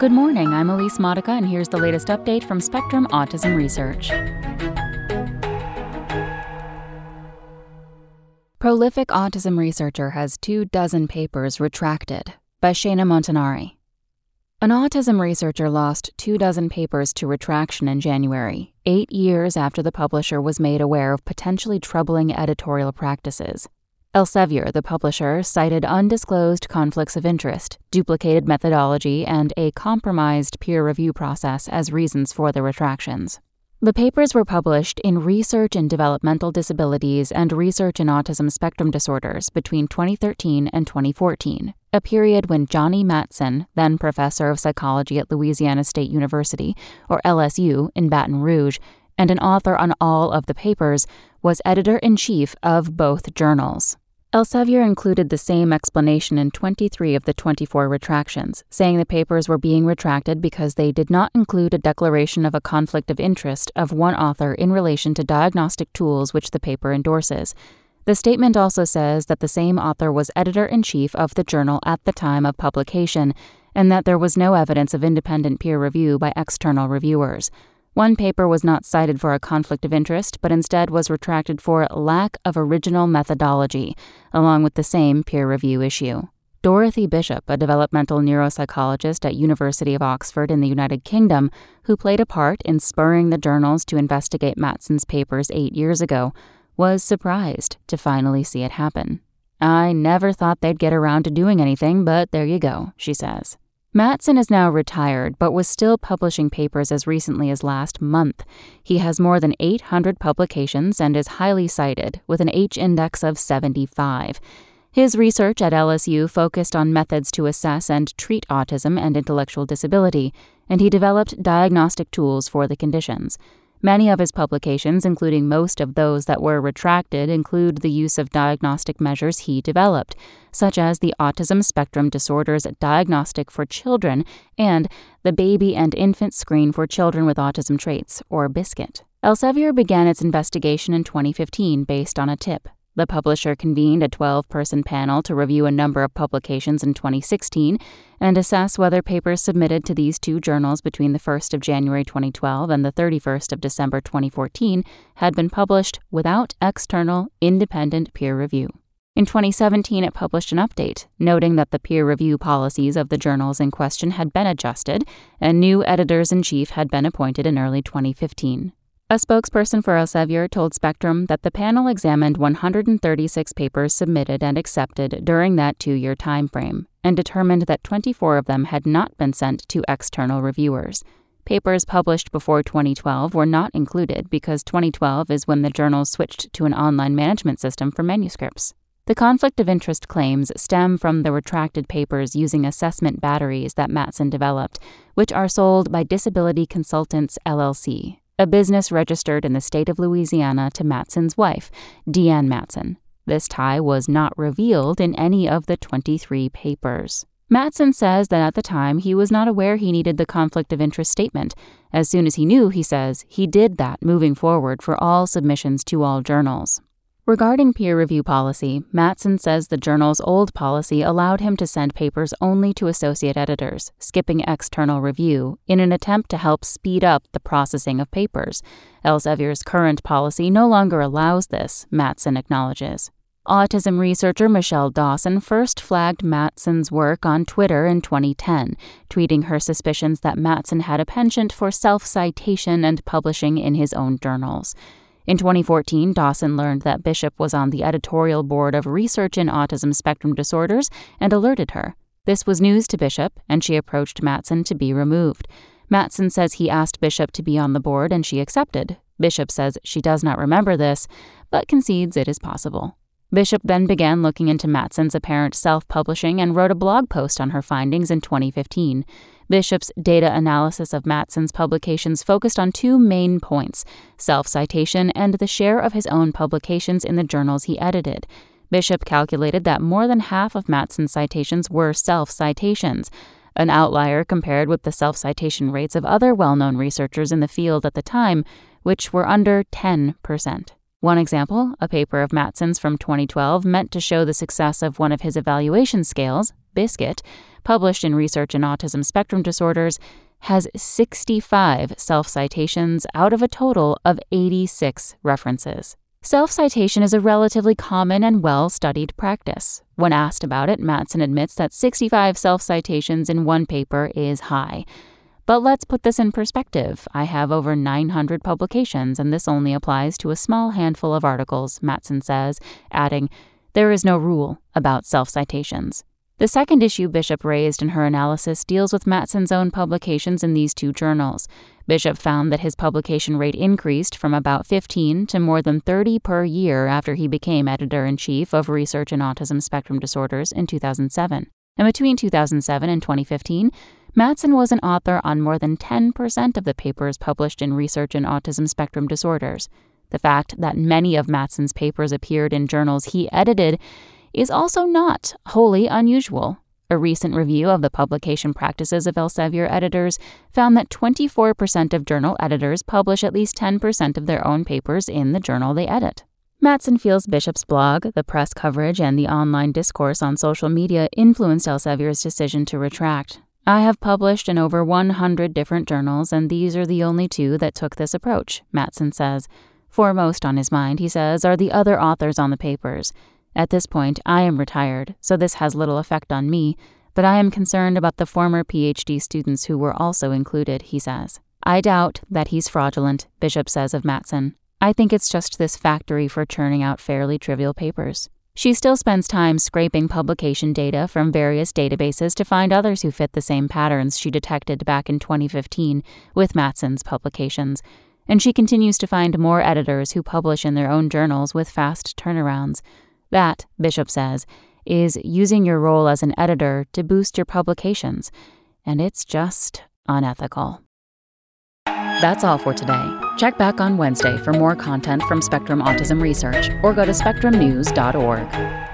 Good morning, I'm Elise Modica, and here's the latest update from Spectrum Autism Research. Prolific autism researcher has two dozen papers retracted by Shaena Montanari. An autism researcher lost two dozen papers to retraction in January, eight years after the publisher was made aware of potentially troubling editorial practices. Elsevier, the publisher, cited undisclosed conflicts of interest, duplicated methodology, and a compromised peer review process as reasons for the retractions. The papers were published in Research in Developmental Disabilities and Research in Autism Spectrum Disorders between 2013 and 2014, a period when Johnny Matson, then professor of psychology at Louisiana State University, or LSU, in Baton Rouge, and an author on all of the papers, was editor in chief of both journals. Elsevier included the same explanation in 23 of the 24 retractions, saying the papers were being retracted because they did not include a declaration of a conflict of interest of one author in relation to diagnostic tools which the paper endorses. The statement also says that the same author was editor in chief of the journal at the time of publication, and that there was no evidence of independent peer review by external reviewers. One paper was not cited for a conflict of interest, but instead was retracted for lack of original methodology, along with the same peer review issue. Dorothy Bishop, a developmental neuropsychologist at University of Oxford in the United Kingdom, who played a part in spurring the journals to investigate Matson's papers 8 years ago, was surprised to finally see it happen. I never thought they'd get around to doing anything, but there you go, she says. Matson is now retired, but was still publishing papers as recently as last month. He has more than 800 publications and is highly cited, with an H index of 75. His research at LSU focused on methods to assess and treat autism and intellectual disability, and he developed diagnostic tools for the conditions. Many of his publications, including most of those that were retracted, include the use of diagnostic measures he developed, such as the Autism Spectrum Disorders Diagnostic for Children and the Baby and Infant Screen for Children with Autism Traits, or BISCUIT. Elsevier began its investigation in 2015 based on a tip. The publisher convened a 12 person panel to review a number of publications in 2016 and assess whether papers submitted to these two journals between the 1st of January 2012 and the 31st of December 2014 had been published without external, independent peer review. In 2017, it published an update, noting that the peer review policies of the journals in question had been adjusted and new editors in chief had been appointed in early 2015. A spokesperson for Elsevier told Spectrum that the panel examined 136 papers submitted and accepted during that two year time frame and determined that 24 of them had not been sent to external reviewers. Papers published before 2012 were not included because 2012 is when the journal switched to an online management system for manuscripts. The conflict of interest claims stem from the retracted papers using assessment batteries that Matson developed, which are sold by Disability Consultants LLC, a business registered in the state of Louisiana to Matson's wife, Deanne Matson. This tie was not revealed in any of the 23 papers. Matson says that at the time he was not aware he needed the conflict of interest statement. As soon as he knew, he says, he did that moving forward for all submissions to all journals. Regarding peer review policy, Matson says the journal's old policy allowed him to send papers only to associate editors, skipping external review, in an attempt to help speed up the processing of papers. Elsevier's current policy no longer allows this, Matson acknowledges. Autism researcher Michelle Dawson first flagged Matson's work on Twitter in 2010, tweeting her suspicions that Matson had a penchant for self citation and publishing in his own journals. In 2014, Dawson learned that Bishop was on the editorial board of Research in Autism Spectrum Disorders and alerted her. This was news to Bishop, and she approached Matson to be removed. Matson says he asked Bishop to be on the board and she accepted. Bishop says she does not remember this, but concedes it is possible. Bishop then began looking into Matson's apparent self publishing and wrote a blog post on her findings in 2015. Bishop's data analysis of Matson's publications focused on two main points self citation and the share of his own publications in the journals he edited. Bishop calculated that more than half of Matson's citations were self citations, an outlier compared with the self citation rates of other well known researchers in the field at the time, which were under 10%. One example, a paper of Matson's from 2012 meant to show the success of one of his evaluation scales, BISCUIT, published in Research in Autism Spectrum Disorders, has 65 self citations out of a total of 86 references. Self citation is a relatively common and well studied practice. When asked about it, Matson admits that 65 self citations in one paper is high. But let's put this in perspective. I have over 900 publications, and this only applies to a small handful of articles, Matson says, adding, There is no rule about self citations. The second issue Bishop raised in her analysis deals with Matson's own publications in these two journals. Bishop found that his publication rate increased from about 15 to more than 30 per year after he became editor in chief of Research in Autism Spectrum Disorders in 2007. And between 2007 and 2015, Matson was an author on more than 10% of the papers published in Research in Autism Spectrum Disorders. The fact that many of Matson's papers appeared in journals he edited is also not wholly unusual. A recent review of the publication practices of Elsevier editors found that 24% of journal editors publish at least 10% of their own papers in the journal they edit. Matson feels Bishop's blog, the press coverage, and the online discourse on social media influenced Elsevier's decision to retract. I have published in over 100 different journals, and these are the only two that took this approach, Matson says. Foremost on his mind, he says, are the other authors on the papers. At this point, I am retired, so this has little effect on me, but I am concerned about the former PhD students who were also included, he says. I doubt that he's fraudulent, Bishop says of Matson. I think it's just this factory for churning out fairly trivial papers. She still spends time scraping publication data from various databases to find others who fit the same patterns she detected back in 2015 with Matson's publications, and she continues to find more editors who publish in their own journals with fast turnarounds. That, Bishop says, is using your role as an editor to boost your publications, and it's just unethical. That's all for today. Check back on Wednesday for more content from Spectrum Autism Research or go to spectrumnews.org.